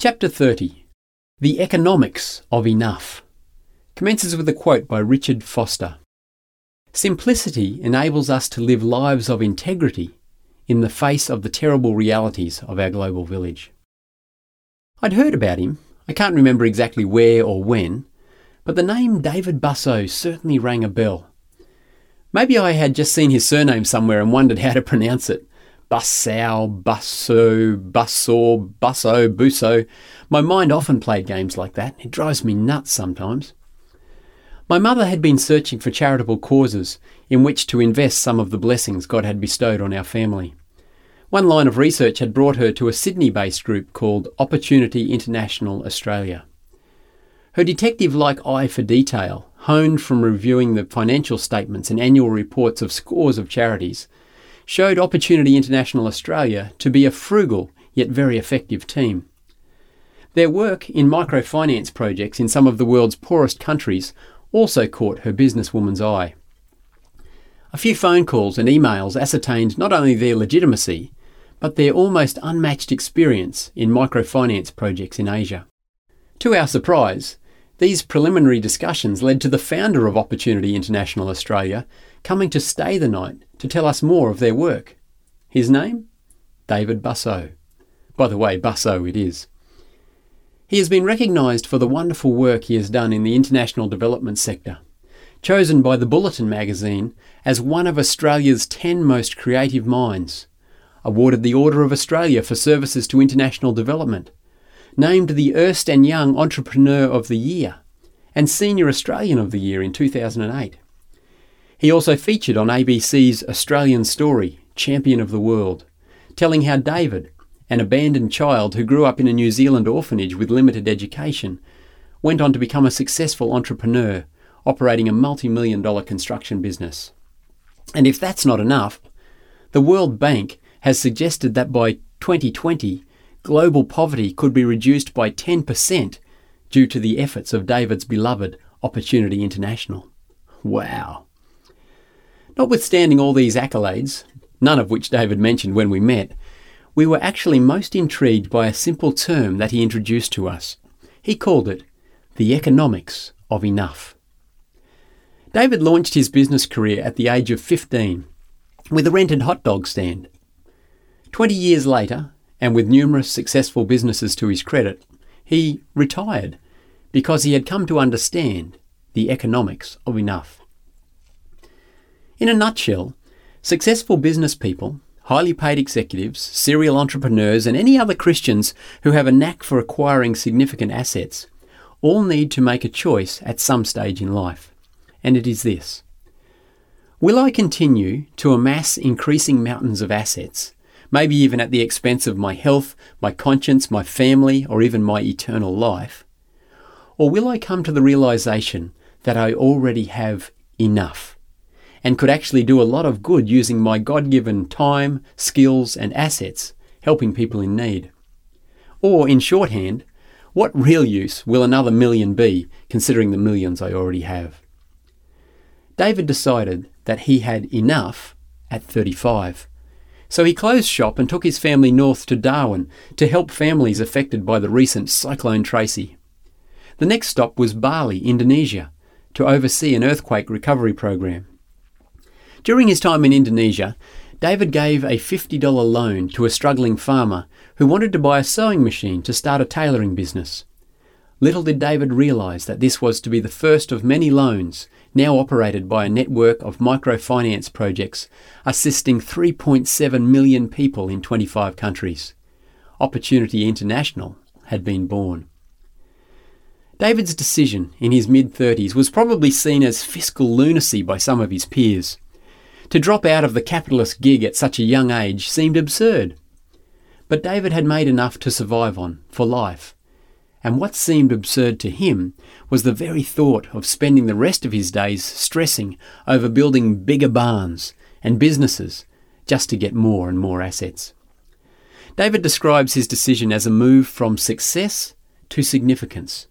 Chapter 30 The Economics of Enough commences with a quote by Richard Foster Simplicity enables us to live lives of integrity in the face of the terrible realities of our global village. I'd heard about him, I can't remember exactly where or when, but the name David Bussau certainly rang a bell. Maybe I had just seen his surname somewhere and wondered how to pronounce it. Bussau, Busso, Busso, Busso, Busso. My mind often played games like that. It drives me nuts sometimes. My mother had been searching for charitable causes in which to invest some of the blessings God had bestowed on our family. One line of research had brought her to a Sydney based group called Opportunity International Australia. Her detective like eye for detail, honed from reviewing the financial statements and annual reports of scores of charities, showed Opportunity International Australia to be a frugal yet very effective team. Their work in microfinance projects in some of the world's poorest countries also caught her businesswoman's eye. A few phone calls and emails ascertained not only their legitimacy, but their almost unmatched experience in microfinance projects in Asia. To our surprise, these preliminary discussions led to the founder of Opportunity International Australia coming to stay the night to tell us more of their work. His name? David Bussau. By the way, Busso it is. He has been recognised for the wonderful work he has done in the international development sector. Chosen by the Bulletin magazine as one of Australia's 10 most creative minds. Awarded the Order of Australia for services to international development. Named the Ernst & Young Entrepreneur of the Year and Senior Australian of the Year in 2008. He also featured on ABC's Australian Story, Champion of the World, telling how David, an abandoned child who grew up in a New Zealand orphanage with limited education, went on to become a successful entrepreneur, operating a multi million dollar construction business. And if that's not enough, the World Bank has suggested that by 2020, global poverty could be reduced by 10% due to the efforts of David's beloved Opportunity International. Wow. Notwithstanding all these accolades, none of which David mentioned when we met, we were actually most intrigued by a simple term that he introduced to us. He called it the economics of enough. David launched his business career at the age of 15 with a rented hot dog stand. Twenty years later, and with numerous successful businesses to his credit, he retired because he had come to understand the economics of enough. In a nutshell, successful business people highly paid executives, serial entrepreneurs, and any other Christians who have a knack for acquiring significant assets all need to make a choice at some stage in life. And it is this Will I continue to amass increasing mountains of assets, maybe even at the expense of my health, my conscience, my family, or even my eternal life? Or will I come to the realization that I already have enough? And could actually do a lot of good using my God given time, skills, and assets helping people in need. Or, in shorthand, what real use will another million be considering the millions I already have? David decided that he had enough at 35. So he closed shop and took his family north to Darwin to help families affected by the recent Cyclone Tracy. The next stop was Bali, Indonesia, to oversee an earthquake recovery program. During his time in Indonesia, David gave a $50 loan to a struggling farmer who wanted to buy a sewing machine to start a tailoring business. Little did David realise that this was to be the first of many loans now operated by a network of microfinance projects assisting 3.7 million people in 25 countries. Opportunity International had been born. David's decision in his mid 30s was probably seen as fiscal lunacy by some of his peers. To drop out of the capitalist gig at such a young age seemed absurd. But David had made enough to survive on, for life. And what seemed absurd to him was the very thought of spending the rest of his days stressing over building bigger barns and businesses just to get more and more assets. David describes his decision as a move from success to significance.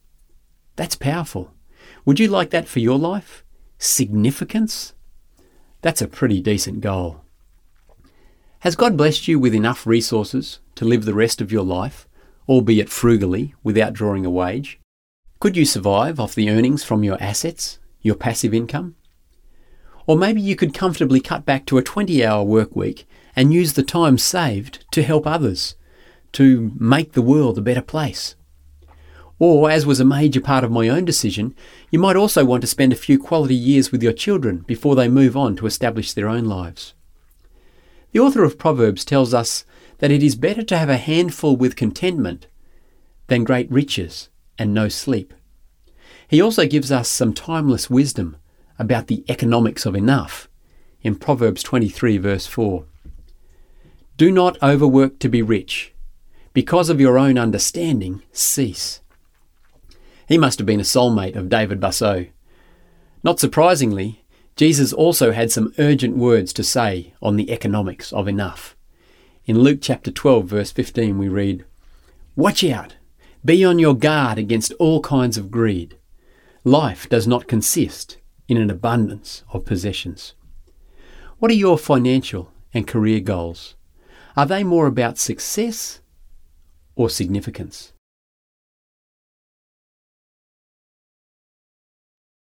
That's powerful. Would you like that for your life? Significance? That's a pretty decent goal. Has God blessed you with enough resources to live the rest of your life, albeit frugally, without drawing a wage? Could you survive off the earnings from your assets, your passive income? Or maybe you could comfortably cut back to a 20 hour work week and use the time saved to help others, to make the world a better place. Or, as was a major part of my own decision, you might also want to spend a few quality years with your children before they move on to establish their own lives. The author of Proverbs tells us that it is better to have a handful with contentment than great riches and no sleep. He also gives us some timeless wisdom about the economics of enough in Proverbs 23, verse 4. Do not overwork to be rich. Because of your own understanding, cease. He must have been a soulmate of David Bussau. Not surprisingly, Jesus also had some urgent words to say on the economics of enough. In Luke chapter 12, verse 15, we read, Watch out! Be on your guard against all kinds of greed. Life does not consist in an abundance of possessions. What are your financial and career goals? Are they more about success or significance?